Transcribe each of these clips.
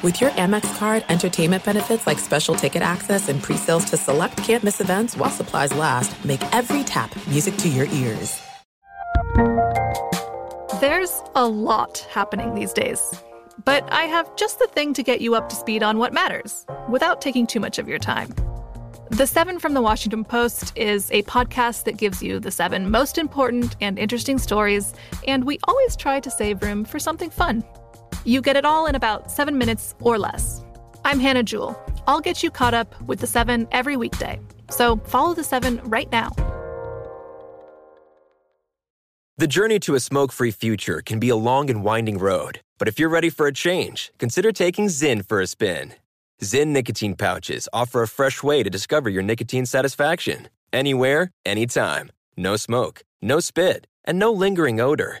With your Amex card, entertainment benefits like special ticket access and pre-sales to select campus events while supplies last, make every tap music to your ears. There's a lot happening these days, but I have just the thing to get you up to speed on what matters without taking too much of your time. The Seven from the Washington Post is a podcast that gives you the seven most important and interesting stories, and we always try to save room for something fun. You get it all in about seven minutes or less. I'm Hannah Jewell. I'll get you caught up with the seven every weekday. So follow the seven right now. The journey to a smoke free future can be a long and winding road, but if you're ready for a change, consider taking Zyn for a spin. Zyn nicotine pouches offer a fresh way to discover your nicotine satisfaction. Anywhere, anytime. No smoke, no spit, and no lingering odor.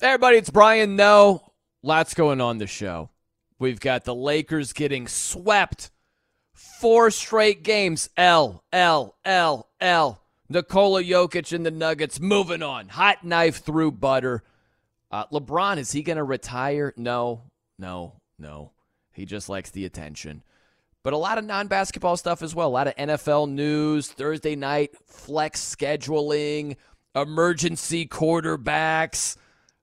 Hey everybody, it's Brian Noe, lots going on the show. We've got the Lakers getting swept. Four straight games. L, L, L, L. Nikola Jokic and the Nuggets moving on. Hot knife through butter. Uh, LeBron, is he going to retire? No, no, no. He just likes the attention. But a lot of non basketball stuff as well. A lot of NFL news, Thursday night flex scheduling, emergency quarterbacks.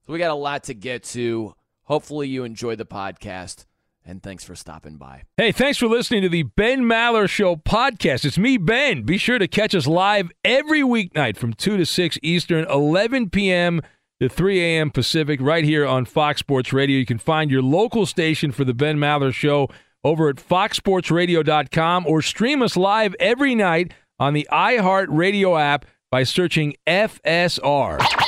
So we got a lot to get to. Hopefully you enjoy the podcast. And thanks for stopping by. Hey, thanks for listening to the Ben Maller Show podcast. It's me, Ben. Be sure to catch us live every weeknight from 2 to 6 Eastern, 11 p.m. to 3 a.m. Pacific, right here on Fox Sports Radio. You can find your local station for the Ben Maller Show over at foxsportsradio.com or stream us live every night on the iHeartRadio app by searching FSR.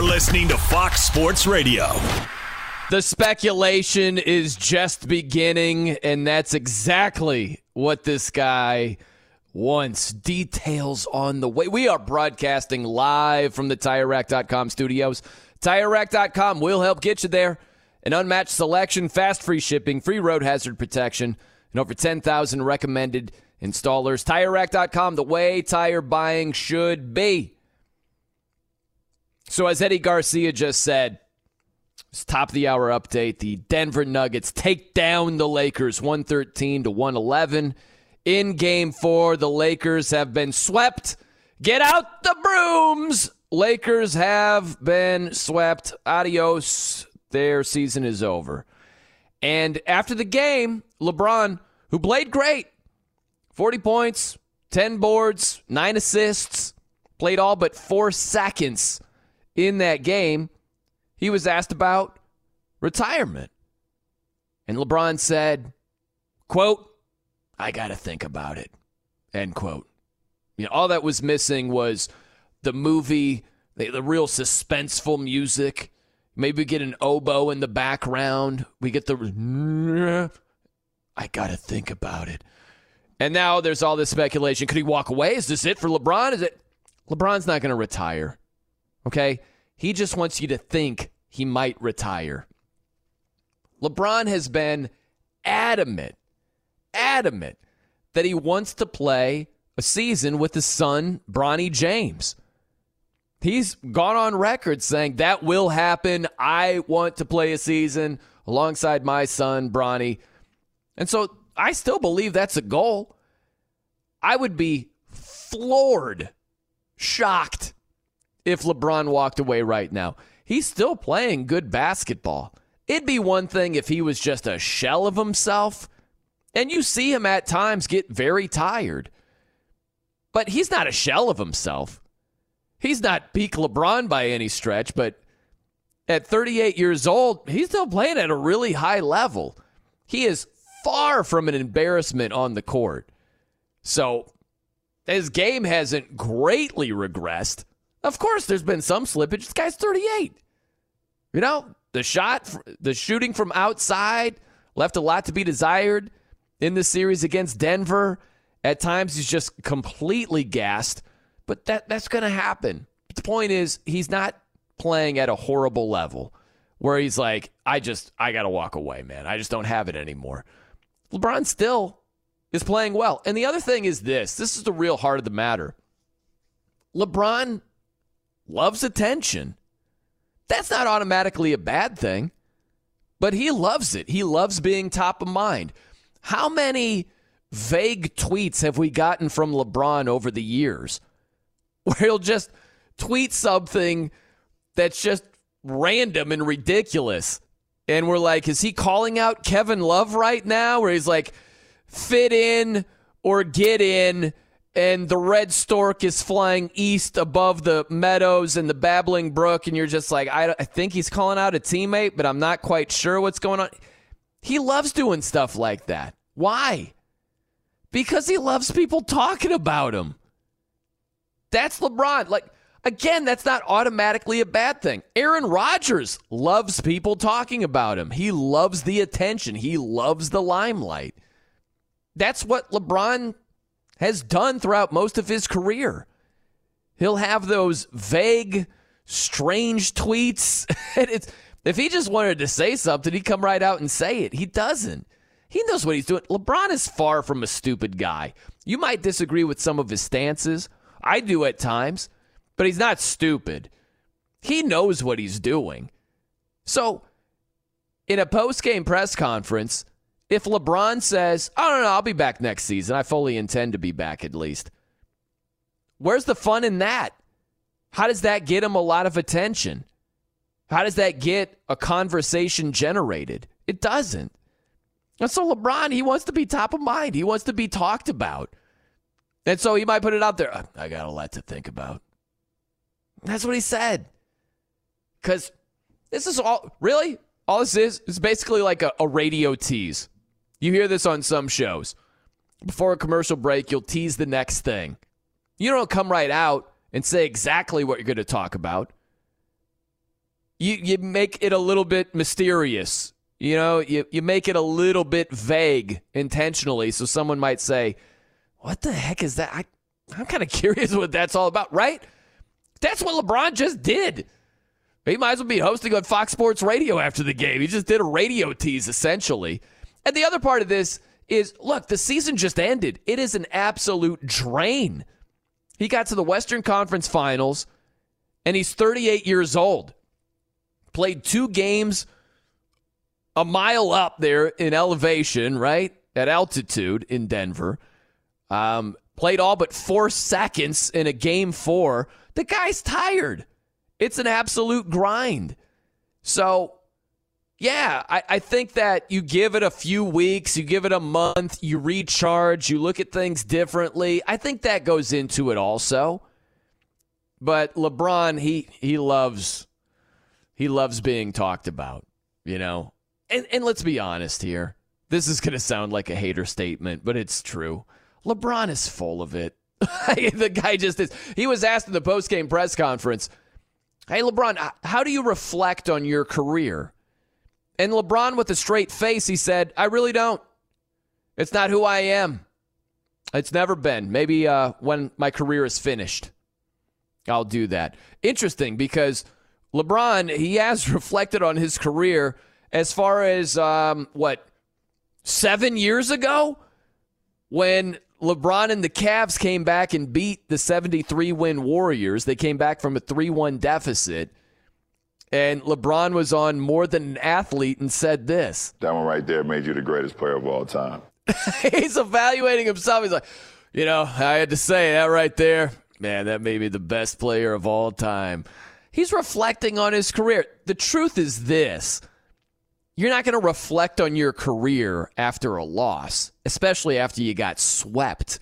You're listening to Fox Sports Radio. The speculation is just beginning, and that's exactly what this guy wants. Details on the way. We are broadcasting live from the TireRack.com studios. TireRack.com will help get you there. An unmatched selection, fast free shipping, free road hazard protection, and over 10,000 recommended installers. TireRack.com, the way tire buying should be. So, as Eddie Garcia just said, it's top of the hour update. The Denver Nuggets take down the Lakers 113 to 111. In game four, the Lakers have been swept. Get out the brooms. Lakers have been swept. Adios. Their season is over. And after the game, LeBron, who played great 40 points, 10 boards, 9 assists, played all but four seconds in that game, he was asked about retirement. And LeBron said, quote, I got to think about it, end quote. You know, all that was missing was the movie, the, the real suspenseful music. Maybe we get an oboe in the background. We get the, I got to think about it. And now there's all this speculation. Could he walk away? Is this it for LeBron? Is it? LeBron's not going to retire. Okay? He just wants you to think he might retire. LeBron has been adamant, adamant that he wants to play a season with his son, Bronny James. He's gone on record saying that will happen. I want to play a season alongside my son, Bronny. And so I still believe that's a goal. I would be floored, shocked if LeBron walked away right now. He's still playing good basketball. It'd be one thing if he was just a shell of himself, and you see him at times get very tired. But he's not a shell of himself. He's not peak LeBron by any stretch, but at 38 years old, he's still playing at a really high level. He is far from an embarrassment on the court. So his game hasn't greatly regressed. Of course, there's been some slippage. This guy's 38. You know, the shot, the shooting from outside left a lot to be desired in the series against Denver. At times, he's just completely gassed, but that that's going to happen. But the point is, he's not playing at a horrible level where he's like, I just, I got to walk away, man. I just don't have it anymore. LeBron still is playing well. And the other thing is this this is the real heart of the matter. LeBron loves attention. That's not automatically a bad thing, but he loves it. He loves being top of mind. How many vague tweets have we gotten from LeBron over the years where he'll just tweet something that's just random and ridiculous? And we're like, is he calling out Kevin Love right now? Where he's like, fit in or get in, and the red stork is flying east above the meadows and the babbling brook, and you're just like, I, I think he's calling out a teammate, but I'm not quite sure what's going on. He loves doing stuff like that. Why? Because he loves people talking about him. That's LeBron. Like, again, that's not automatically a bad thing. Aaron Rodgers loves people talking about him. He loves the attention, he loves the limelight. That's what LeBron has done throughout most of his career. He'll have those vague, strange tweets. if he just wanted to say something, he'd come right out and say it. He doesn't. He knows what he's doing. LeBron is far from a stupid guy. You might disagree with some of his stances. I do at times, but he's not stupid. He knows what he's doing. So, in a post game press conference, if LeBron says, I don't know, I'll be back next season. I fully intend to be back at least." Where's the fun in that? How does that get him a lot of attention? How does that get a conversation generated? It doesn't. And so LeBron, he wants to be top of mind. He wants to be talked about. And so he might put it out there. I got a lot to think about. That's what he said. Because this is all, really? All this is is basically like a, a radio tease. You hear this on some shows. Before a commercial break, you'll tease the next thing. You don't come right out and say exactly what you're going to talk about. You, you make it a little bit mysterious you know, you, you make it a little bit vague intentionally. So someone might say, What the heck is that? I, I'm kind of curious what that's all about, right? That's what LeBron just did. He might as well be hosting on Fox Sports Radio after the game. He just did a radio tease, essentially. And the other part of this is look, the season just ended. It is an absolute drain. He got to the Western Conference Finals, and he's 38 years old. Played two games a mile up there in elevation, right? At altitude in Denver. Um, played all but four seconds in a game four. The guy's tired. It's an absolute grind. So, yeah, I, I think that you give it a few weeks, you give it a month, you recharge, you look at things differently. I think that goes into it also. But LeBron, he he loves he loves being talked about, you know and, and let's be honest here. This is to sound like a hater statement, but it's true. LeBron is full of it. the guy just is. He was asked in the post-game press conference, "Hey LeBron, how do you reflect on your career?" And LeBron with a straight face, he said, "I really don't. It's not who I am. It's never been. Maybe uh, when my career is finished, I'll do that." Interesting because LeBron, he has reflected on his career as far as um, what seven years ago when LeBron and the Cavs came back and beat the 73 win Warriors. They came back from a 3 1 deficit. And LeBron was on more than an athlete and said this. That one right there made you the greatest player of all time. He's evaluating himself. He's like, you know, I had to say that right there. Man, that made me the best player of all time. He's reflecting on his career. The truth is this you're not going to reflect on your career after a loss, especially after you got swept.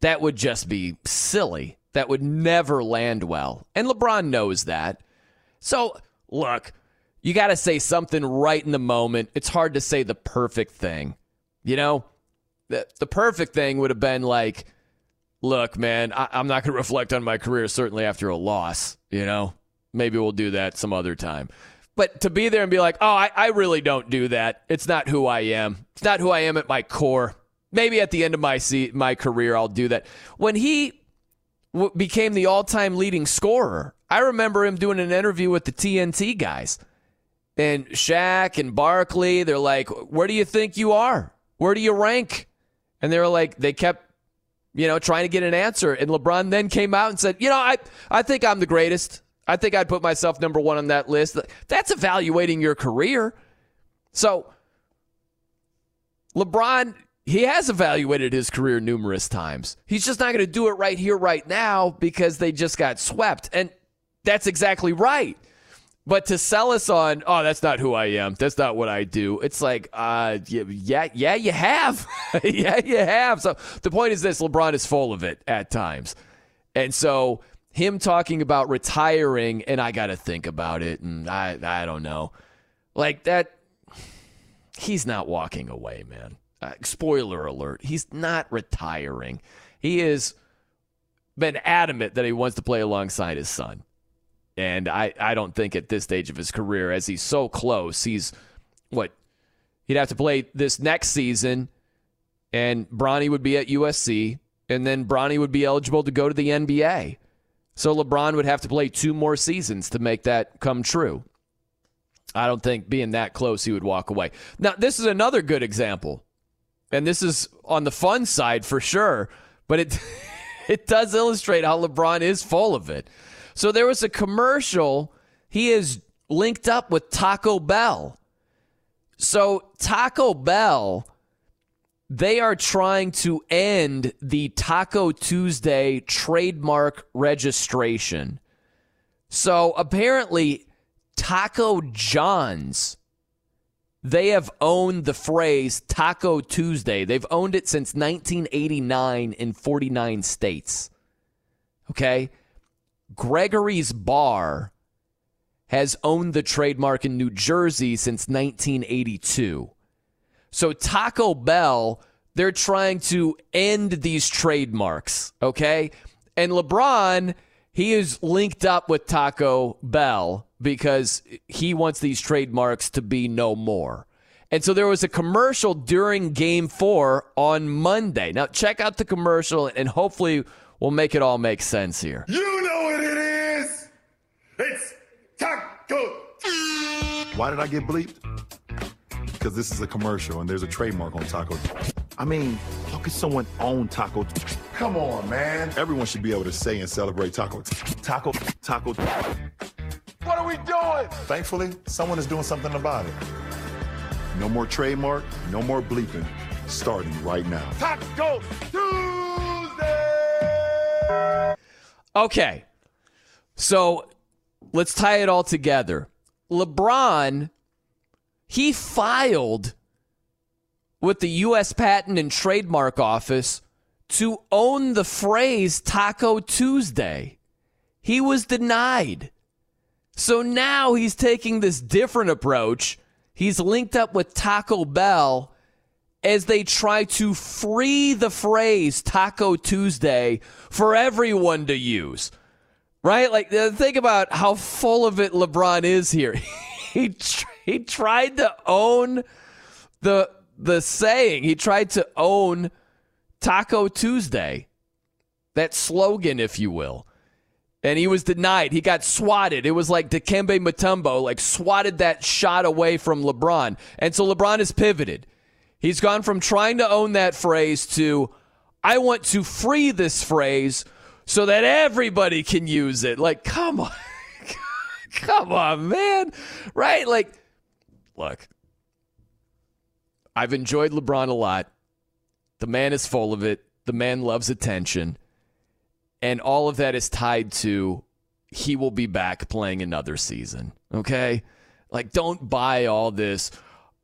That would just be silly. That would never land well. And LeBron knows that. So, look, you got to say something right in the moment. It's hard to say the perfect thing. You know, the, the perfect thing would have been like, look, man, I, I'm not going to reflect on my career, certainly after a loss. You know, maybe we'll do that some other time. But to be there and be like, oh, I, I really don't do that. It's not who I am. It's not who I am at my core. Maybe at the end of my se- my career, I'll do that. When he w- became the all time leading scorer, I remember him doing an interview with the TNT guys. And Shaq and Barkley, they're like, where do you think you are? Where do you rank? And they were like, they kept, you know, trying to get an answer. And LeBron then came out and said, you know, I, I think I'm the greatest. I think I'd put myself number one on that list. That's evaluating your career. So LeBron, he has evaluated his career numerous times. He's just not going to do it right here, right now, because they just got swept. And that's exactly right. But to sell us on, oh, that's not who I am. That's not what I do. It's like, uh, yeah, yeah, you have. yeah, you have. So the point is this LeBron is full of it at times. And so him talking about retiring, and I got to think about it, and I, I don't know. Like that, he's not walking away, man. Uh, spoiler alert, he's not retiring. He has been adamant that he wants to play alongside his son. And I, I don't think at this stage of his career, as he's so close, he's what he'd have to play this next season, and Bronny would be at USC, and then Bronny would be eligible to go to the NBA. So LeBron would have to play two more seasons to make that come true. I don't think being that close, he would walk away. Now, this is another good example, and this is on the fun side for sure, but it it does illustrate how LeBron is full of it. So there was a commercial. He is linked up with Taco Bell. So Taco Bell, they are trying to end the Taco Tuesday trademark registration. So apparently, Taco John's, they have owned the phrase Taco Tuesday. They've owned it since 1989 in 49 states. Okay? Gregory's Bar has owned the trademark in New Jersey since 1982. So Taco Bell, they're trying to end these trademarks, okay? And LeBron, he is linked up with Taco Bell because he wants these trademarks to be no more. And so there was a commercial during game four on Monday. Now, check out the commercial and hopefully we'll make it all make sense here. You know what it is. It's taco. Why did I get bleeped? Because this is a commercial and there's a trademark on taco. I mean, how could someone own taco? Come on, man. Everyone should be able to say and celebrate taco. Taco, taco. What are we doing? Thankfully, someone is doing something about it. No more trademark, no more bleeping, starting right now. Taco Tuesday. Okay. So let's tie it all together. LeBron, he filed with the U.S. Patent and Trademark Office to own the phrase Taco Tuesday. He was denied. So now he's taking this different approach. He's linked up with Taco Bell as they try to free the phrase Taco Tuesday for everyone to use. Right? Like, think about how full of it LeBron is here. he, tr- he tried to own the, the saying, he tried to own Taco Tuesday, that slogan, if you will. And he was denied. He got swatted. It was like Dikembe Mutombo, like swatted that shot away from LeBron. And so LeBron has pivoted. He's gone from trying to own that phrase to, I want to free this phrase so that everybody can use it. Like, come on. Come on, man. Right? Like, look, I've enjoyed LeBron a lot. The man is full of it. The man loves attention. And all of that is tied to he will be back playing another season. Okay? Like, don't buy all this.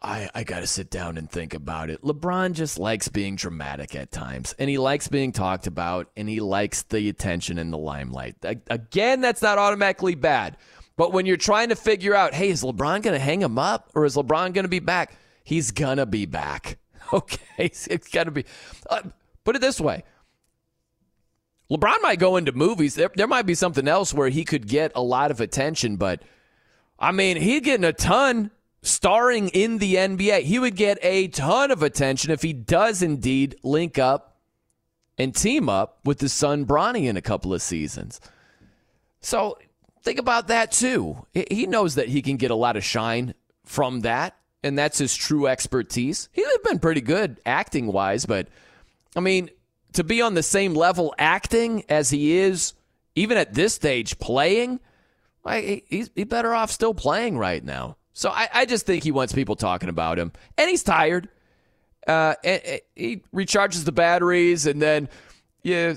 I, I got to sit down and think about it. LeBron just likes being dramatic at times, and he likes being talked about, and he likes the attention and the limelight. Again, that's not automatically bad. But when you're trying to figure out, hey, is LeBron going to hang him up or is LeBron going to be back? He's going to be back. Okay, it's got to be. Uh, put it this way LeBron might go into movies. There, there might be something else where he could get a lot of attention, but I mean, he's getting a ton starring in the NBA. He would get a ton of attention if he does indeed link up and team up with his son Bronny in a couple of seasons. So think about that too. He knows that he can get a lot of shine from that, and that's his true expertise. He's been pretty good acting wise, but I mean, to be on the same level acting as he is, even at this stage, playing, he's better off still playing right now. So I, I just think he wants people talking about him, and he's tired. Uh, and, and he recharges the batteries, and then yeah,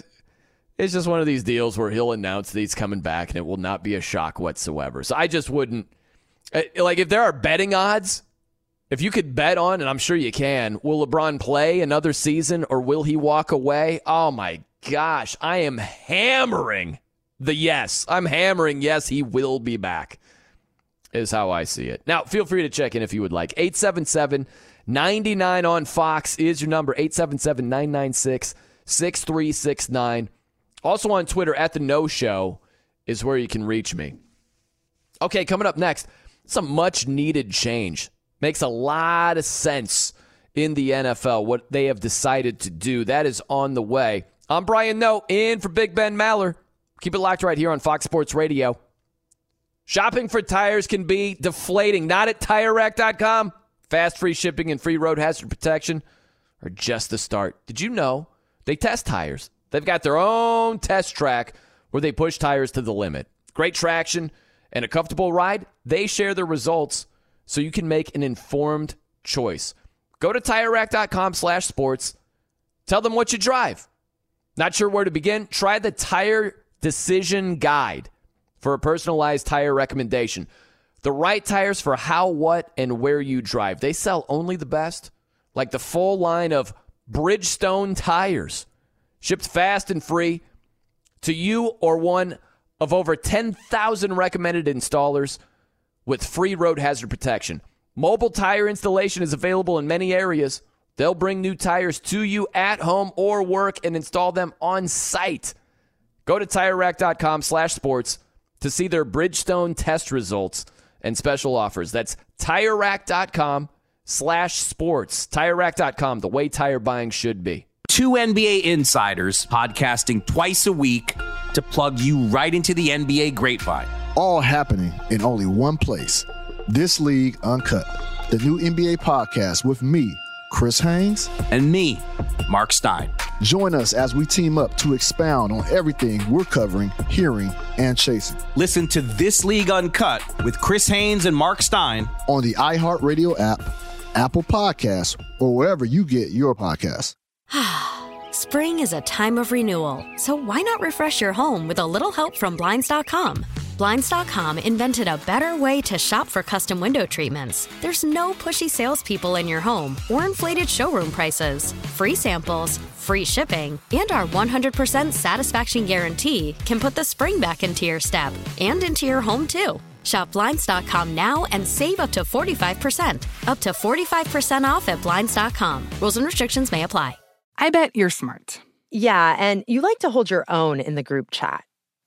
it's just one of these deals where he'll announce that he's coming back and it will not be a shock whatsoever. So I just wouldn't uh, like if there are betting odds, if you could bet on, and I'm sure you can, will LeBron play another season or will he walk away? Oh my gosh, I am hammering the yes. I'm hammering yes, he will be back, is how I see it. Now, feel free to check in if you would like. 877 99 on Fox is your number, 877 996 6369. Also on Twitter at the Noe Show is where you can reach me. Okay, coming up next, some much needed change. Makes a lot of sense in the NFL what they have decided to do. That is on the way. I'm Brian Noe in for Big Ben Maller. Keep it locked right here on Fox Sports Radio. Shopping for tires can be deflating. Not at TireRack.com. Fast free shipping and free road hazard protection are just the start. Did you know they test tires? They've got their own test track where they push tires to the limit. Great traction and a comfortable ride. They share their results so you can make an informed choice. Go to TireRack.com slash sports. Tell them what you drive. Not sure where to begin? Try the Tire Decision Guide for a personalized tire recommendation. The right tires for how, what, and where you drive. They sell only the best, like the full line of Bridgestone tires shipped fast and free to you or one of over 10,000 recommended installers with free road hazard protection. Mobile tire installation is available in many areas. They'll bring new tires to you at home or work and install them on site. Go to TireRack.com slash sports to see their Bridgestone test results and special offers. That's TireRack.com slash sports. TireRack.com, the way tire buying should be. Two NBA insiders podcasting twice a week to plug you right into the NBA grapevine. All happening in only one place. This League Uncut, the new NBA podcast with me, Chris Haynes, and me, Mark Stein. Join us as we team up to expound on everything we're covering, hearing, and chasing. Listen to This League Uncut with Chris Haynes and Mark Stein on the iHeartRadio app, Apple Podcasts, or wherever you get your podcasts. Spring is a time of renewal, so why not refresh your home with a little help from Blinds.com? Blinds.com invented a better way to shop for custom window treatments. There's no pushy salespeople in your home or inflated showroom prices. Free samples, free shipping, and our 100% satisfaction guarantee can put the spring back into your step and into your home too. Shop Blinds.com now and save up to 45%. Up to 45% off at Blinds.com. Rules and restrictions may apply. I bet you're smart. Yeah, and you like to hold your own in the group chat.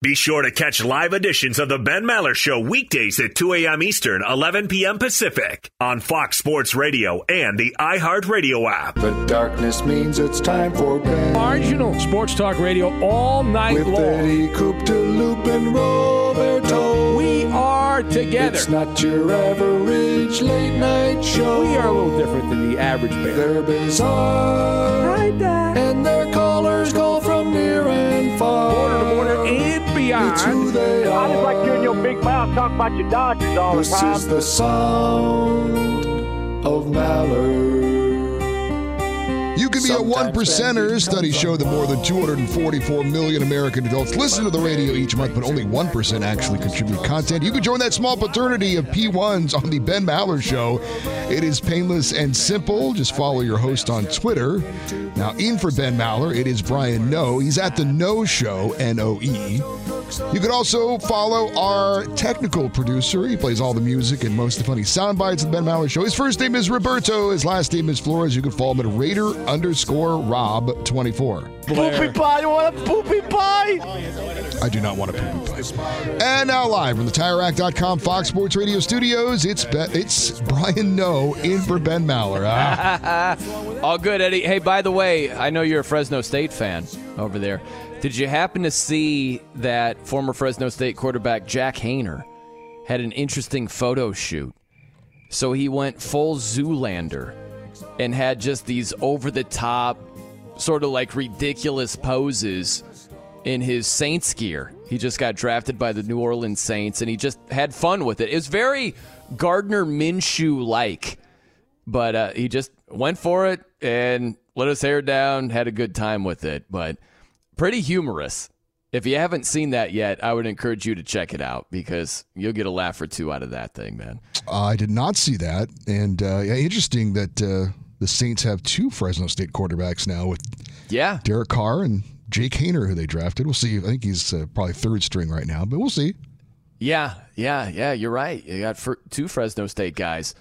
Be sure to catch live editions of the Ben Maller Show weekdays at 2 a.m. Eastern, 11 p.m. Pacific on Fox Sports Radio and the iHeartRadio app. The darkness means it's time for Ben. Marginal Sports Talk Radio all night With long. Eddie Coop to Loop and Roberto. We are together. It's not your average late night show. We are a little different than the average band. They're bizarre. And their callers go from near and far. Border to border and beyond. It's who they are. I just like hearing your big mouth talk about your Dodgers all This the time. This is the sound of Mallard. You can be a one Sometimes percenter. Studies show that more than 244 million American adults listen to the radio each month, but only 1% actually contribute content. You can join that small fraternity of P1s on the Ben Maller Show. It is painless and simple. Just follow your host on Twitter. Now, in for Ben Maller, it is Brian Noe. He's at the Noe Show, N O E. You can also follow our technical producer. He plays all the music and most of the funny sound bites of the Ben Maller Show. His first name is Roberto. His last name is Flores. You can follow him at Raider underscore Rob 24. Poopy pie, you want a poopy pie? I do not want a poopy pie. And now live from the TireRack.com Fox Sports Radio studios, it's Be- it's Brian Noe in for Ben Maller. Ah. All good, Eddie. Hey, by the way, I know you're a Fresno State fan over there. Did you happen to see that former Fresno State quarterback Jack Haener had an interesting photo shoot? So he went full Zoolander and had just these over the top, sort of like ridiculous poses in his Saints gear. He just got drafted by the New Orleans Saints and he just had fun with it. It was very Gardner Minshew like but uh, he just went for it and let his hair down, had a good time with it. But pretty humorous. If you haven't seen that yet, I would encourage you to check it out because you'll get a laugh or two out of that thing, man. I did not see that. And uh, yeah, interesting that uh, the Saints have two Fresno State quarterbacks now with Yeah. Derek Carr and Jake Haener, who they drafted. We'll see. I think he's uh, probably third string right now, but we'll see. Yeah, yeah, yeah, you're right. You got two Fresno State guys.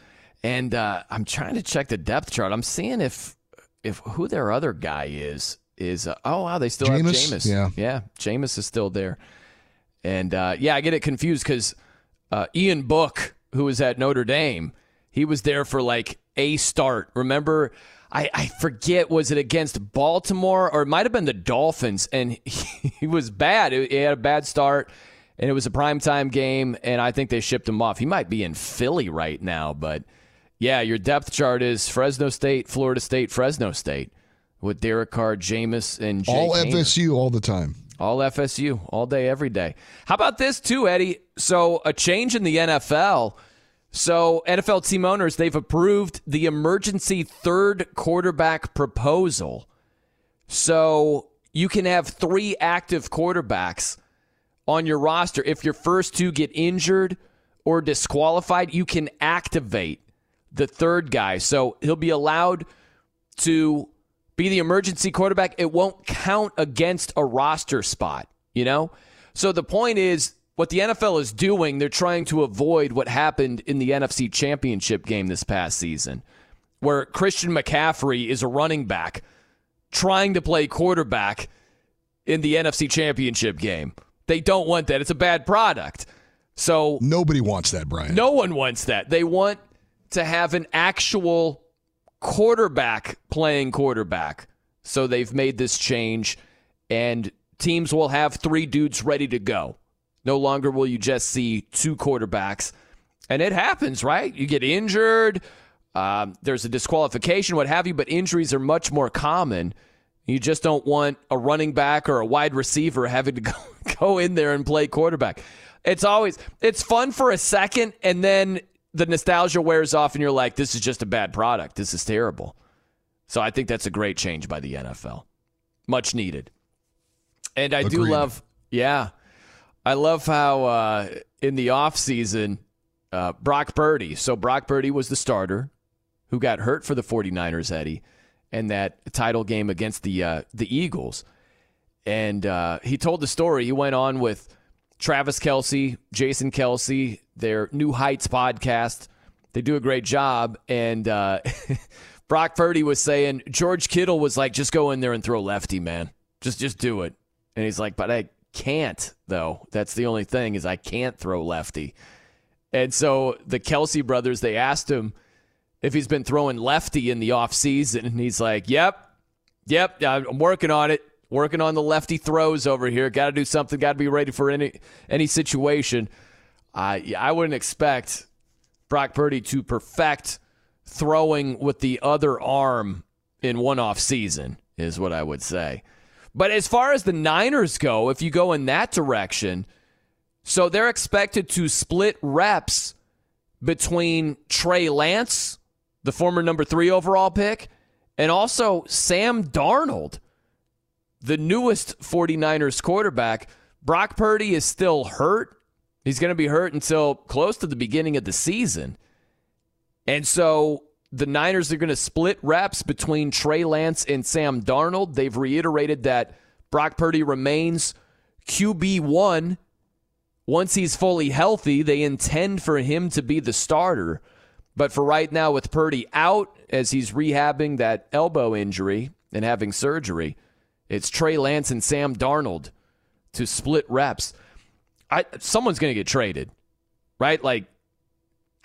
And uh, I'm trying to check the depth chart. I'm seeing if if who their other guy is is uh, oh wow they still have Jameis? Jameis. Yeah. yeah, Jameis is still there. And uh, yeah, I get it confused because uh, Ian Book, who was at Notre Dame, he was there for like a start. Remember, I, I forget was it against Baltimore or it might have been the Dolphins, and he, he was bad. He had a bad start, and it was a primetime game, and I think they shipped him off. He might be in Philly right now, but yeah, your depth chart is Fresno State, Florida State, Fresno State with Derek Carr, Jameis, and Jake all. FSU all the time. All FSU, all day, every day. How about this, too, Eddie? So, a change in the NFL. So, NFL team owners, they've approved the emergency third quarterback proposal. So, you can have three active quarterbacks on your roster. If your first two get injured or disqualified, you can activate the third guy. So, he'll be allowed to be the emergency quarterback. It won't count against a roster spot, you know? So, the point is, what the NFL is doing, they're trying to avoid what happened in the NFC Championship game this past season, where Christian McCaffrey is a running back trying to play quarterback in the NFC Championship game. They don't want that. It's a bad product. So nobody wants that, Brian. No one wants that. They want to have an actual quarterback playing quarterback. So they've made this change and teams will have three dudes ready to go. No longer will you just see two quarterbacks. And it happens, right? You get injured, um, there's a disqualification, what have you, but injuries are much more common. You just don't want a running back or a wide receiver having to go, go in there and play quarterback. It's always it's fun for a second and then the nostalgia wears off and you're like this is just a bad product. This is terrible. So I think that's a great change by the NFL. Much needed. And I do love yeah. I love how uh, in the offseason, uh, Brock Purdy. So Brock Purdy was the starter who got hurt for the 49ers, Eddie, in that title game against the uh, the Eagles. And uh, he told the story. He went on with Travis Kelce, Jason Kelce, their New Heights podcast. They do a great job. And uh, Brock Purdy was saying George Kittle was like, just go in there and throw lefty, man. Just just do it. And he's like, but I can't though. That's the only thing is I can't throw lefty. And so the Kelce brothers, they asked him if he's been throwing lefty in the offseason. And he's like, Yep, yep, I'm working on it. Working on the lefty throws over here. Got to do something. Got to be ready for any any situation. I I wouldn't expect Brock Purdy to perfect throwing with the other arm in one off season, is what I would say. But as far as the Niners go, if you go in that direction, so they're expected to split reps between Trey Lance, the former number three overall pick, and also Sam Darnold, the newest 49ers quarterback. Brock Purdy is still hurt. He's going to be hurt until close to the beginning of the season. And so the Niners are going to split reps between Trey Lance and Sam Darnold. They've reiterated that Brock Purdy remains QB1 once he's fully healthy. They intend for him to be the starter. But for right now, with Purdy out as he's rehabbing that elbow injury and having surgery, it's Trey Lance and Sam Darnold to split reps. I, someone's going to get traded, right? Like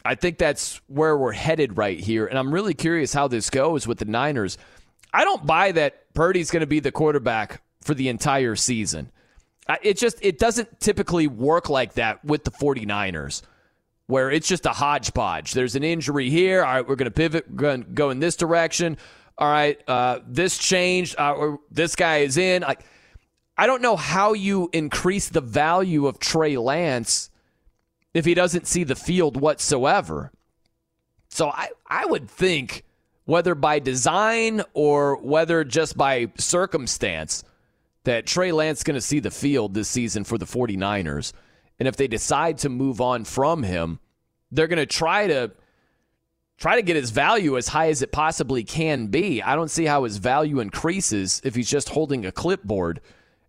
I think that's where we're headed right here. And I'm really curious how this goes with the Niners. I don't buy that Purdy's going to be the quarterback for the entire season. It just it doesn't typically work like that with the 49ers where it's just a hodgepodge. There's an injury here. All right, we're going to pivot, we're going to go in this direction. All right, uh, this changed. Uh, this guy is in. Like, I don't know how you increase the value of Trey Lance if he doesn't see the field whatsoever. So I, I would think, whether by design or whether just by circumstance, that Trey Lance is going to see the field this season for the 49ers. And if they decide to move on from him, they're going to try to try to get his value as high as it possibly can be. I don't see how his value increases if he's just holding a clipboard.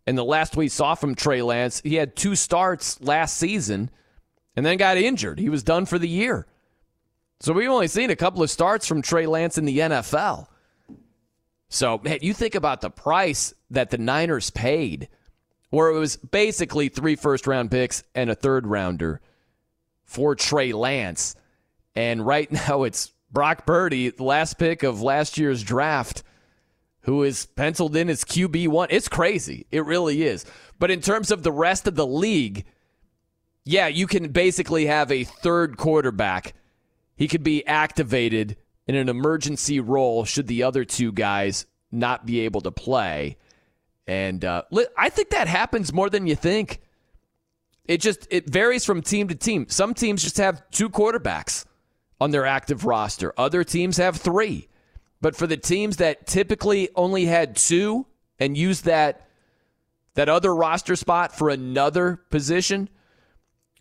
And the last we saw from Trey Lance, he had two starts last season and then got injured. He was done for the year. So we've only seen a couple of starts from Trey Lance in the NFL. So, man, you think about the price that the Niners paid, where it was basically three first round picks and a third rounder for Trey Lance. And right now it's Brock Purdy, the last pick of last year's draft, who is penciled in as QB1. It's crazy. It really is. But in terms of the rest of the league, yeah, you can basically have a third quarterback. He could be activated in an emergency role should the other two guys not be able to play. And uh, I think that happens more than you think. It just it varies from team to team. Some teams just have two quarterbacks. on their active roster. Other teams have three. But for the teams that typically only had two and used that that other roster spot for another position,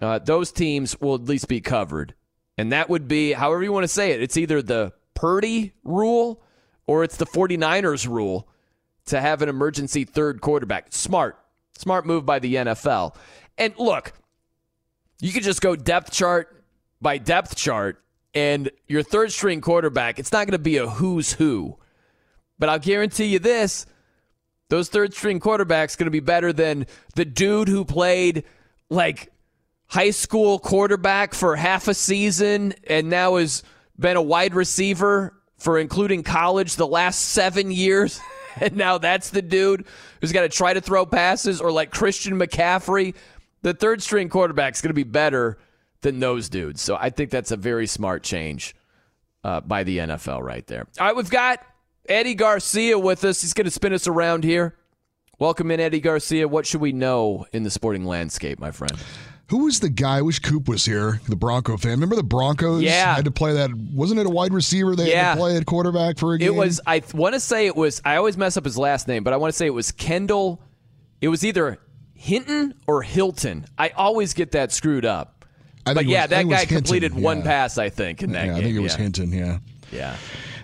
uh, those teams will at least be covered. And that would be, however you want to say it, it's either the Purdy rule or it's the 49ers rule to have an emergency third quarterback. Smart. Smart move by the NFL. And look, you could just go depth chart by depth chart, and your third string quarterback, it's not going to be a who's who. But I'll guarantee you this those third string quarterbacks going to be better than the dude who played like high school quarterback for half a season and now has been a wide receiver for including college the last seven years. and now that's the dude who's got to try to throw passes or like Christian McCaffrey. The third string quarterback is going to be better than those dudes. So I think that's a very smart change uh, by the NFL right there. All right, we've got Eddie Garcia with us. He's going to spin us around here. Welcome in, Eddie Garcia. What should we know in the sporting landscape, my friend? Who was the guy? I wish Coop was here, the Bronco fan. Remember the Broncos? Yeah. Had to play that. Wasn't it a wide receiver they Yeah. had to play at quarterback for a game? It was, I want to say it was, I always mess up his last name, but I want to say it was Kendall. It was either Hinton or Hilton. I always get that screwed up. I think But yeah, was- that guy completed one pass, I think, in that yeah, game. I think it was yeah. Hinton, yeah. Yeah.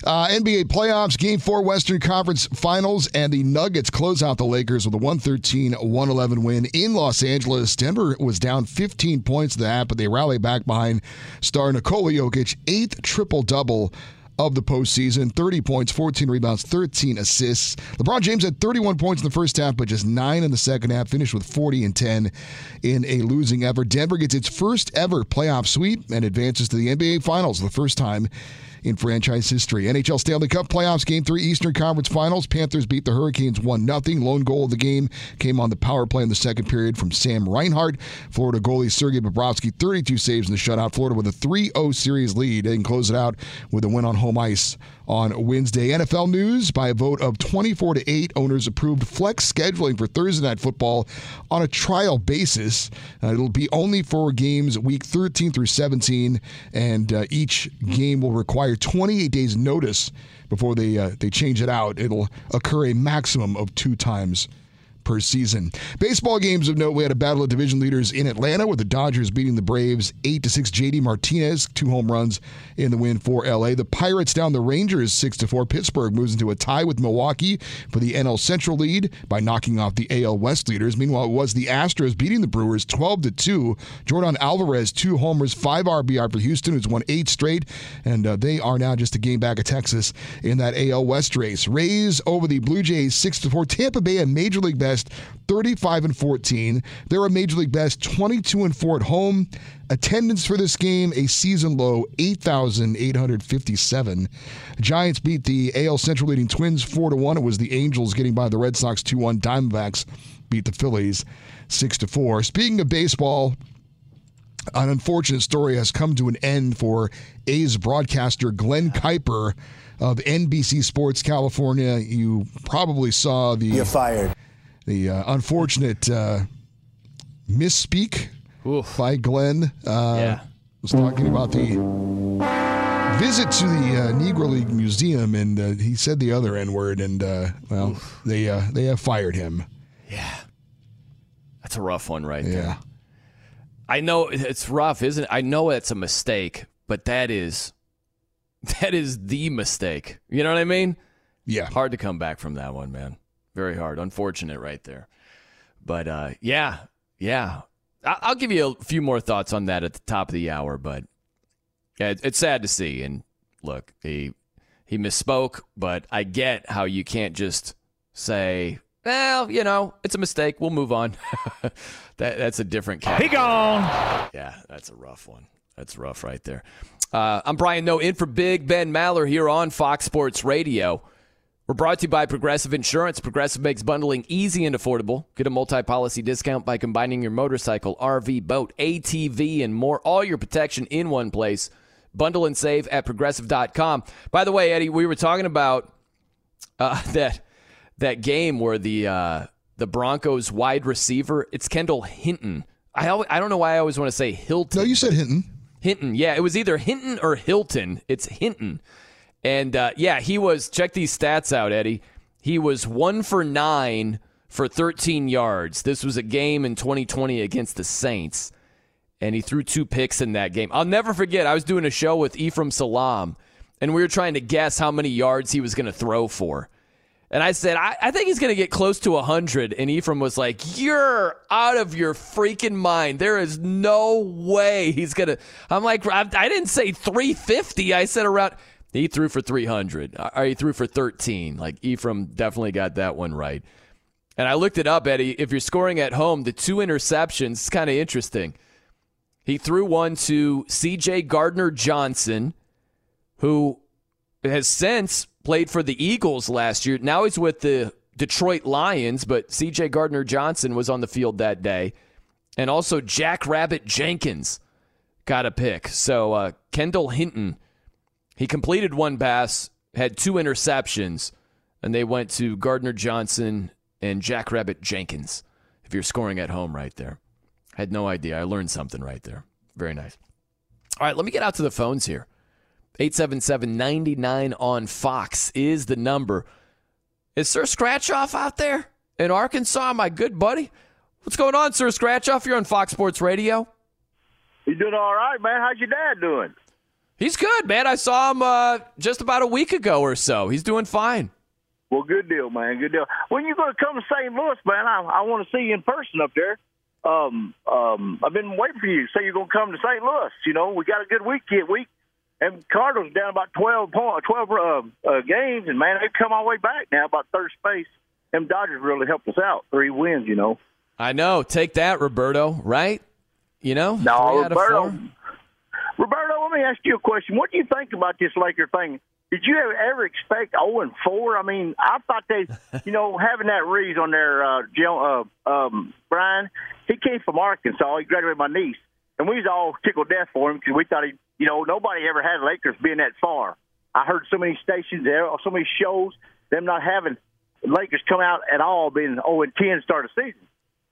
Uh, NBA playoffs, game four, Western Conference Finals, and the Nuggets close out the Lakers with a 113 111 win in Los Angeles. Denver was down 15 points to that, but they rally back behind star Nikola Jokic, eighth triple double of the postseason 30 points, 14 rebounds, 13 assists. LeBron James had 31 points in the first half, but just nine in the second half, finished with 40 and 10 in a losing effort. Denver gets its first ever playoff sweep and advances to the NBA Finals, the first time in franchise history. NHL Stanley Cup playoffs, Game 3, Eastern Conference Finals. Panthers beat the Hurricanes 1 0. Lone goal of the game came on the power play in the second period from Sam Reinhart. Florida goalie Sergei Bobrovsky, 32 saves in the shutout. Florida with a 3 0 series lead and close it out with a win on home ice on Wednesday. NFL news by a vote of 24 to 8, owners approved flex scheduling for Thursday Night Football on a trial basis. Uh, it'll be only for games week 13 through 17, and uh, each game will require 28 days notice before they uh, they change it out. It'll occur a maximum of two times per season. Baseball games of note: we had a battle of division leaders in Atlanta, with the Dodgers beating the Braves eight to six. JD Martinez two home runs in the win for LA. The Pirates down the Rangers six to four. Pittsburgh moves into a tie with Milwaukee for the NL Central lead by knocking off the AL West leaders. Meanwhile, it was the Astros beating the Brewers twelve to two. Jordan Alvarez two homers, five RBI for Houston, who's won eight straight, and uh, they are now just a game back of Texas in that AL West race. Rays over the Blue Jays six to four. Tampa Bay a major league best 35 and 14. They're a major league best 22 and 4 at home. Attendance for this game a season low 8,857. Giants beat the AL Central leading Twins 4 to 1. It was the Angels getting by the Red Sox 2-1. Diamondbacks beat the Phillies 6 to 4. Speaking of baseball, an unfortunate story has come to an end for A's broadcaster Glenn Kuiper of NBC Sports California. You probably saw the You're fired. The uh, unfortunate uh, misspeak by Glenn. Uh, Was talking about the visit to the uh, Negro League Museum, and uh, he said the other N word, and uh, well, they uh, they have fired him. Yeah, that's a rough one right Yeah. there. I know it's rough, isn't it? I know it's a mistake, but that is that is the mistake. You know what I mean? Yeah. Hard to come back from that one, man. Very hard. Unfortunate right there. But uh, yeah, yeah. I'll give you a few more thoughts on that at the top of the hour, but yeah, it's sad to see. And look, he he misspoke, but I get how you can't just say, "Well, you know, it's a mistake. We'll move on." that that's a different cat. He gone. Yeah, that's a rough one. That's rough right there. Uh, I'm Brian Noe, in for Big Ben Maller here on Fox Sports Radio. We're brought to you by Progressive Insurance. Progressive makes bundling easy and affordable. Get a multi policy discount by combining your motorcycle, RV, boat, ATV, and more. All your protection in one place. Bundle and save at progressive.com. By the way, Eddie, we were talking about uh, that that game where the uh, the Broncos wide receiver, it's Kendall Hinton. I always, I don't know why I always want to say Hilton. No, you said Hinton. Hinton. Yeah, it was either Hinton or Hilton. It's Hinton. And uh, yeah, he was, check these stats out, Eddie. He was one for nine for 13 yards. This was a game in 2020 against the Saints. And he threw two picks in that game. I'll never forget, I was doing a show with Ephraim Salaam, and we were trying to guess how many yards he was going to throw for. And I said, I, I think he's going to get close to 100. And Ephraim was like, You're out of your freaking mind. There is no way he's going to. I'm like, I, I didn't say 350. I said around. He threw for 300. Or he threw for 13. Like, Ephraim definitely got that one right. And I looked it up, Eddie. If you're scoring at home, the two interceptions, it's kind of interesting. He threw one to CJ Gardner Johnson, who has since played for the Eagles last year. Now he's with the Detroit Lions, but CJ Gardner Johnson was on the field that day. And also Jackrabbit Jenkins got a pick. So uh, Kendall Hinton, he completed one pass, had two interceptions, and they went to Gardner Johnson and Jackrabbit Jenkins. If you're scoring at home right there. Had no idea. I learned something right there. Very nice. All right, let me get out to the phones here. 877 99 on Fox is the number. Is Sir Scratchoff out there in Arkansas, my good buddy? What's going on, Sir Scratchoff? You're on Fox Sports Radio. You doing all right, man? How's your dad doing? He's good, man. I saw him uh, just about a week ago or so. He's doing fine. Well, good deal, man. Good deal. When you going to come to St. Louis, man? I, I want to see you in person up there. Um, um, I've been waiting for you. Say you're going to come to St. Louis. You know, we got a good week week and Cardinals down about 12, point, 12 uh, uh, games, and man, they've come all the way back now, about third space. Them Dodgers really helped us out. Three wins, you know. I know. Take that, Roberto. Right? You know. No, Roberto. Roberto, let me ask you a question. What do you think about this Laker thing? Did you ever expect 0 and 4? I mean, I thought they, you know, having that Reaves on there, uh, Jill, uh, um, Brian, he came from Arkansas. He graduated my niece. And we was all tickled death for him because we thought he, you know, nobody ever had Lakers being that far. I heard so many stations there, so many shows, them not having Lakers come out at all, being 0 and 10 start of season.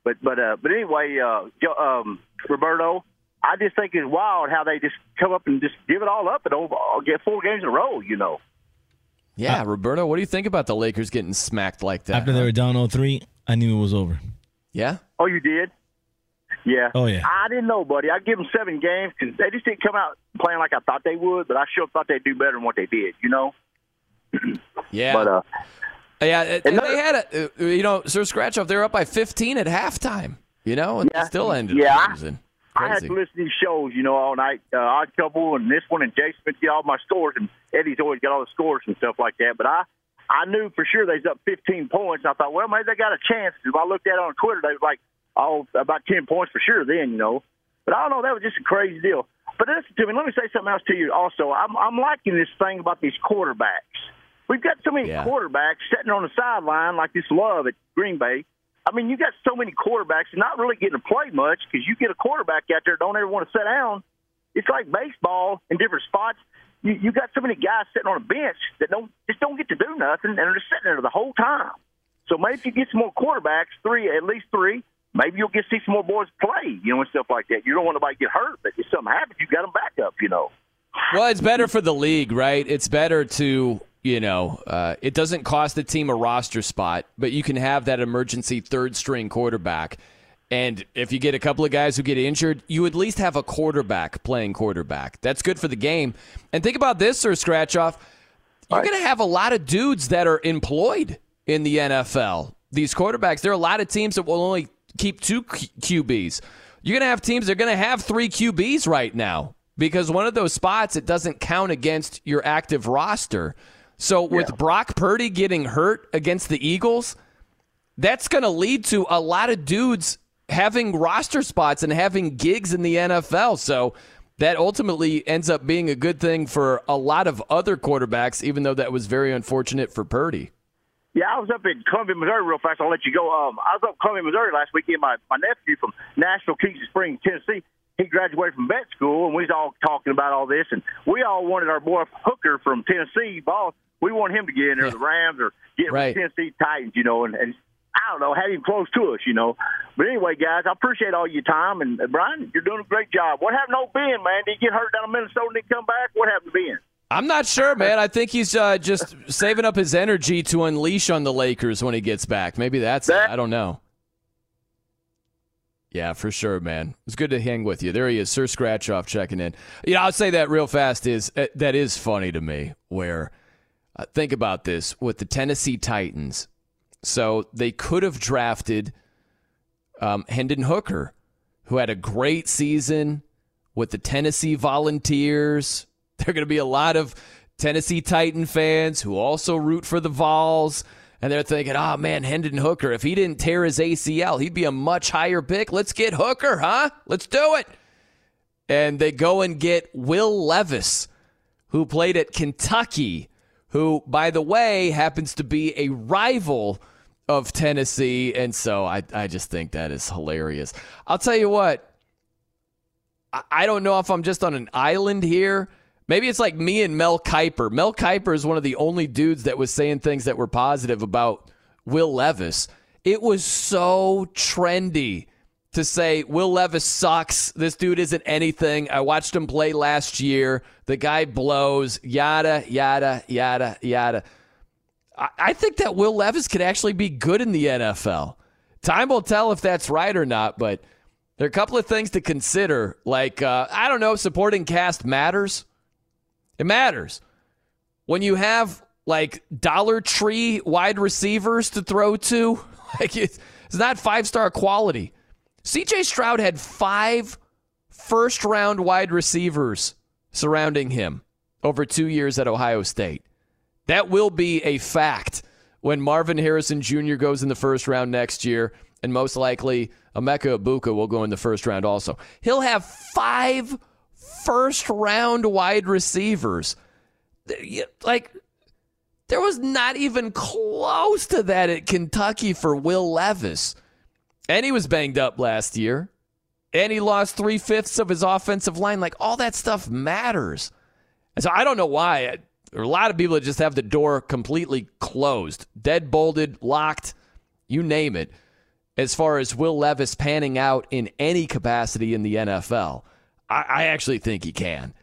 But but uh, but anyway, uh, um, Roberto, I just think it's wild how they just come up and just give it all up and over, get four games in a row. You know. Yeah, uh, Roberto, what do you think about the Lakers getting smacked like that? After they were down 0-3, I knew it was over. Yeah. Oh, you did. Yeah. Oh yeah. I didn't know, buddy. I give them seven games because they just didn't come out playing like I thought they would, but I sure thought they'd do better than what they did. You know. yeah. But uh. Yeah, and they had a, uh, you know, Sir Scratch off. They were up by 15 at halftime, you know, and yeah, still ended yeah, up losing. I had to listen to these shows, you know, all night. Uh, Odd Couple and this one, and Jason Smith get all my scores, and Eddie's always got all the scores and stuff like that. But I, I knew for sure they was up 15 points. I thought, well, maybe they got a chance. If I looked at it on Twitter, they was like, oh, about 10 points for sure then, you know. But I don't know, that was just a crazy deal. But listen to me, let me say something else to you also. I'm, I'm liking this thing about these quarterbacks. We've got so many Yeah. quarterbacks sitting on the sideline like this love at Green Bay. I mean, you got so many quarterbacks not really getting to play much because you get a quarterback out there don't ever want to sit down. It's like baseball in different spots. You, you got so many guys sitting on a bench that don't just don't get to do nothing and are just sitting there the whole time. So maybe if you get some more quarterbacks, three at least three, maybe you'll get to see some more boys play, you know, and stuff like that. You don't want nobody to get hurt, but if something happens, you got them back up, you know. Well, it's better for the league, right? It's better to, you know, uh, it doesn't cost the team a roster spot, but you can have that emergency third string quarterback. And if you get a couple of guys who get injured, you at least have a quarterback playing quarterback. That's good for the game. And think about this, Sir Scratch Off. You're going to have a lot of dudes that are employed in the NFL. These quarterbacks, there are a lot of teams that will only keep two Q- QBs. You're going to have teams that are going to have three QBs right now because one of those spots it doesn't count against your active roster. So with Brock Purdy getting hurt against the Eagles, that's going to lead to a lot of dudes having roster spots and having gigs in the NFL. So that ultimately ends up being a good thing for a lot of other quarterbacks, even though that was very unfortunate for Purdy. Yeah, I was up in Columbia, Missouri, real fast. I'll let you go. Um, I was up in Columbia, Missouri last weekend. My my nephew from Nashville, Keys Springs, Tennessee, he graduated from vet school, and we was all talking about all this, and we all wanted our boy Hooker from Tennessee, boss. We want him to get in there, the Rams, or get Right. with Tennessee Titans, you know. And, and I don't know, have him close to us, you know. But anyway, guys, I appreciate all your time. And uh, Brian, you're doing a great job. What happened to old Ben, man? Did he get hurt down in Minnesota and didn't come back? What happened to Ben? I'm not sure, man. I think he's uh, just saving up his energy to unleash on the Lakers when he gets back. Maybe that's that, it. I don't know. Yeah, for sure, man. It's good to hang with you. There he is, Sir Scratchoff checking in. You know, I'll say that real fast is uh, that is funny to me. Where uh, think about this with the Tennessee Titans, so they could have drafted um, Hendon Hooker, who had a great season with the Tennessee Volunteers. There are going to be a lot of Tennessee Titan fans who also root for the Vols. And they're thinking, oh man, Hendon Hooker, if he didn't tear his ACL, he'd be a much higher pick. Let's get Hooker, huh? Let's do it. And they go and get Will Levis, who played at Kentucky, who, by the way, happens to be a rival of Tennessee. And so I, I just think that is hilarious. I'll tell you what, I, I don't know if I'm just on an island here. Maybe it's like me and Mel Kiper. Mel Kiper is one of the only dudes that was saying things that were positive about Will Levis. It was so trendy to say Will Levis sucks. This dude isn't anything. I watched him play last year. The guy blows, yada, yada, yada, yada. I think that Will Levis could actually be good in the NFL. Time will tell if that's right or not, but there are a couple of things to consider. Like, uh, I don't know, supporting cast matters. It matters. When you have like Dollar Tree wide receivers to throw to, like it's, it's not five star quality. CJ Stroud had five first round wide receivers surrounding him over two years at Ohio State. That will be a fact when Marvin Harrison Jr. goes in the first round next year, and most likely Emeka Egbuka will go in the first round also. He'll have five first round wide receivers. Like, there was not even close to that at Kentucky for Will Levis. And he was banged up last year. And he lost three fifths of his offensive line. Like, all that stuff matters. And so I don't know why. There are a lot of people that just have the door completely closed, dead bolted, locked, you name it, as far as Will Levis panning out in any capacity in the NFL. I, I actually think he can.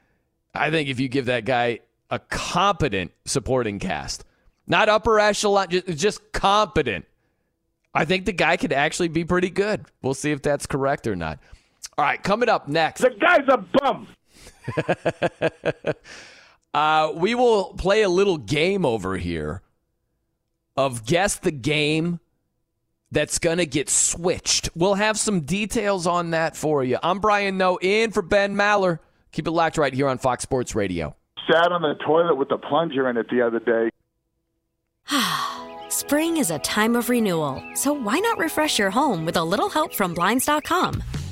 I think if you give that guy a competent supporting cast, not upper echelon, just, just competent, I think the guy could actually be pretty good. We'll see if that's correct or not. All right, coming up next. The guy's a bum. uh, we will play a little game over here of guess the game that's going to get switched. We'll have some details on that for you. I'm Brian Noe, in for Ben Maller. Keep it locked right here on Fox Sports Radio. Sat on the toilet with the plunger in it the other day. Spring is a time of renewal, so why not refresh your home with a little help from Blinds.com?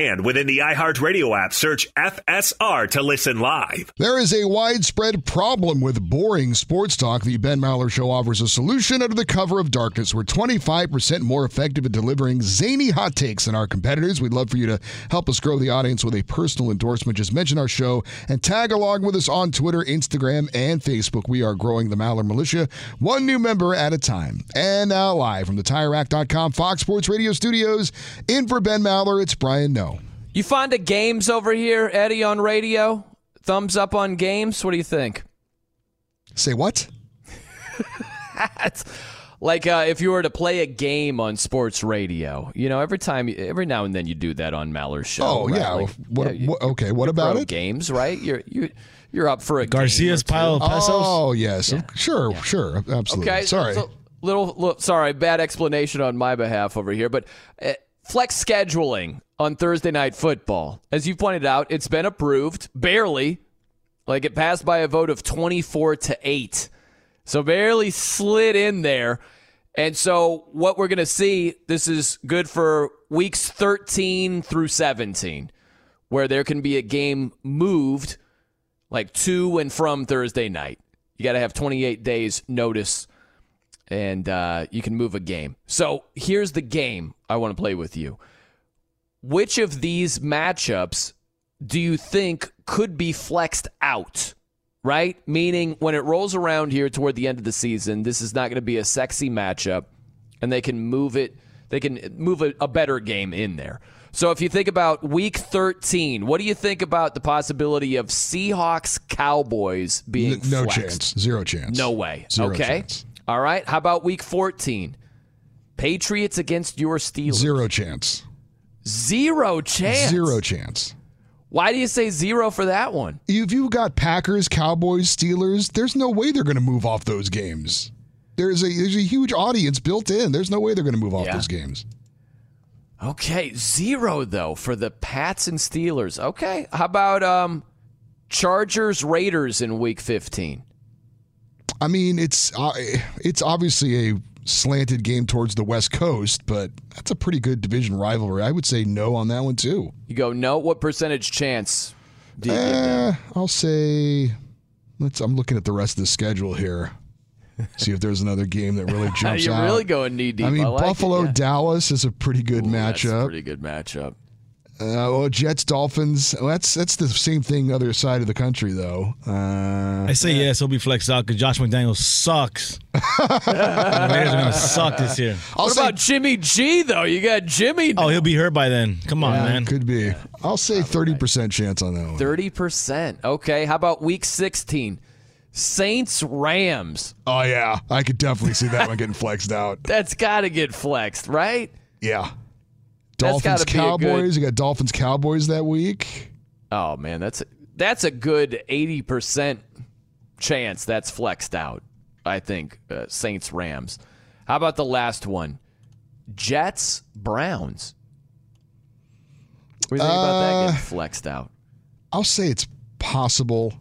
And within the iHeartRadio app, search FSR to listen live. There is a widespread problem with boring sports talk. The Ben Maller Show offers a solution under the cover of darkness. We're 25% more effective at delivering zany hot takes than our competitors. We'd love for you to help us grow the audience with a personal endorsement. Just mention our show and tag along with us on Twitter, Instagram, and Facebook. We are growing the Maller Militia, one new member at a time. And now, live from the TireRack.com Fox Sports Radio studios, in for Ben Maller, it's Brian Noe. You fond of games over here, Eddie, on radio? Thumbs up on games? What do you think? Say what? like uh, if you were to play a game on sports radio, you know, every time, every now and then you do that on Maller's show. Oh right? yeah. Like, what, yeah, you- what- okay. What about it? Games, right? You're you you're up for a Garcia's game or pile of pesos? Oh yes. Sure. Sure. Absolutely. Okay, Sorry. so- little, little, sorry, bad explanation on my behalf over here, but uh, flex scheduling on Thursday night football, as you pointed out, it's been approved barely, like it passed by a vote of twenty-four to eight, so barely slid in there. And so, what we're going to see, this is good for weeks 13 through 17, where there can be a game moved like to and from Thursday night. You got to have 28 days notice and uh, you can move a game. So here's the game I want to play with you. Which of these matchups do you think could be flexed out? Right? Meaning, when it rolls around here toward the end of the season, this is not going to be a sexy matchup, and they can move it, they can move a, a better game in there. So if you think about week 13, what do you think about the possibility of Seahawks Cowboys being no flexed? chance. Zero chance. No way. Zero okay. chance. All right. How about week 14? Patriots against your Steelers. Zero chance. Zero chance. Zero chance. Why do you say zero for that one? If you've got Packers, Cowboys, Steelers, there's no way they're going to move off those games. There's a there's a huge audience built in. There's no way they're going to move off Yeah. those games. Okay, zero though for the Pats and Steelers. Okay, how about um, Chargers Raiders in Week 15? I mean, it's uh, it's obviously a slanted game towards the West Coast, but that's a pretty good division rivalry. I would say no on that one too. You go no. What percentage chance do you give them? Eh, I'll say let's. I'm looking at the rest of the schedule here. See if there's another game that really jumps You're out. really going knee deep. I mean, I like it, Buffalo yeah. Dallas is a pretty good Ooh, that's a matchup. pretty good matchup. Uh, well, Jets Dolphins. Well, that's that's the same thing other side of the country though. Uh, I say yes, he'll be flexed out because Josh McDaniels sucks. the Raiders are going to suck this year. what about Jimmy G though? You got Jimmy. Oh, he'll be hurt by then. Come on, yeah, man. Could be. I'll say thirty percent chance on that one. Thirty percent. Okay. How about Week 16? Saints Rams. Oh yeah, I could definitely see that one getting flexed out. That's got to get flexed, right? Yeah. Dolphins a good- Cowboys. You got Dolphins Cowboys that week. Oh man, that's a, that's a good eighty percent chance that's flexed out. I think uh, Saints Rams. How about the last one? Jets Browns. What do you think about that Uh, getting flexed out? I'll say it's possible.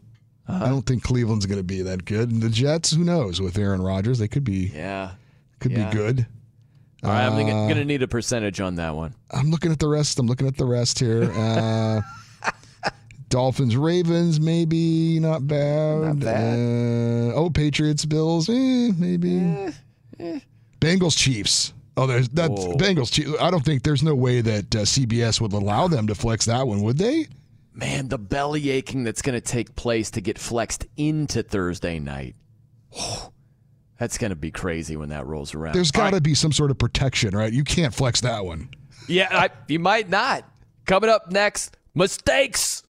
Uh-huh. I don't think Cleveland's going to be that good. And the Jets, who knows? With Aaron Rodgers, they could be Yeah. could Yeah. be good. All right, I'm Uh, going to need a percentage on that one. I'm looking at the rest. I'm looking at the rest here. Uh, Dolphins, Ravens, maybe not bad. Not bad. Uh, oh, Patriots, Bills, eh, maybe. Bengals, Chiefs. Oh, there's that Whoa. Bengals, Chiefs. I don't think there's no way that uh, CBS would allow them to flex that one, would they? Man, the belly aching that's going to take place to get flexed into Thursday night. That's going to be crazy when that rolls around. There's got to right. be some sort of protection, right? You can't flex that one. Yeah, I, you might not. Coming up next, mistakes.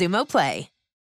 Xumo Play.